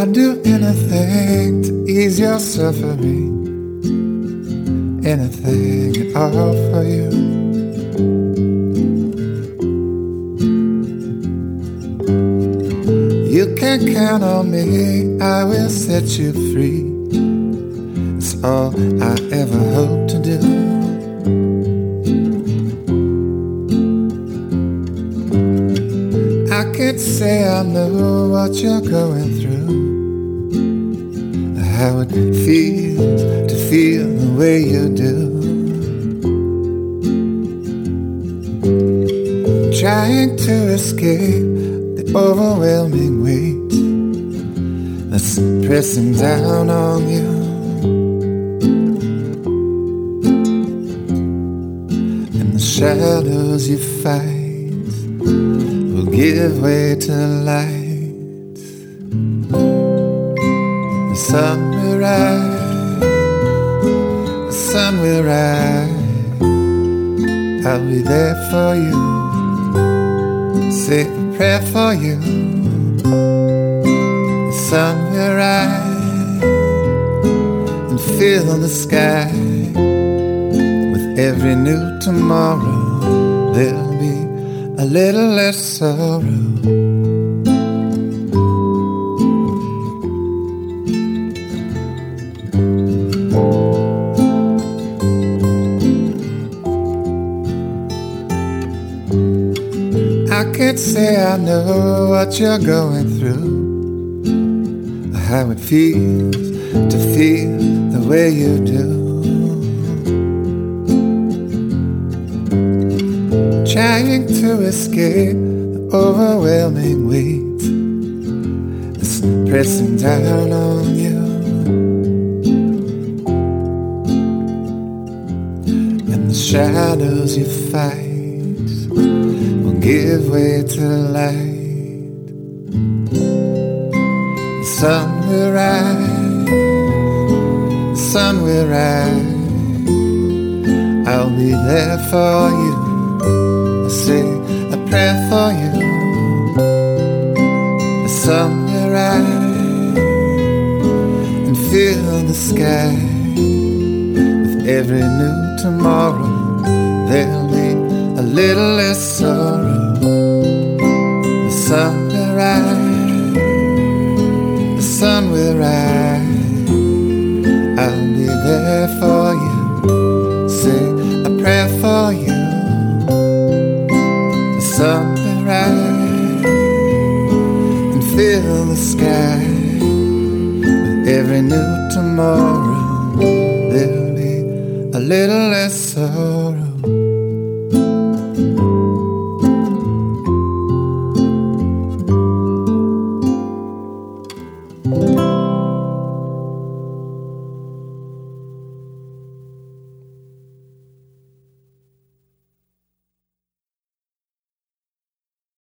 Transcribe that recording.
anything to ease your suffering, anything at all for you. You can count on me, I will set you free. It's all I ever hope to do. I can't say I know what you're going through, how it feels to feel the way you do. Trying to escape the overwhelming weight that's pressing down on you. And the shadows you fight will give way to light. Sun will rise, the sun will rise. I'll be there for you. Say a prayer for you. The sun will rise and fill the sky with every new tomorrow. There'll be a little less sorrow. I can't say I know what you're going through, how it feels to feel the way you do. Trying to escape the overwhelming weight that's pressing down on you. And the shadows you fight give way to light. The sun will rise, the sun will rise. I'll be there for you. I say a prayer for you. The sun will rise and fill the sky with every new tomorrow. There'll be a little less sun will rise. I'll be there for you. Say a prayer for you. The sun will rise and fill the sky with every new tomorrow. There'll be a little less sorrow.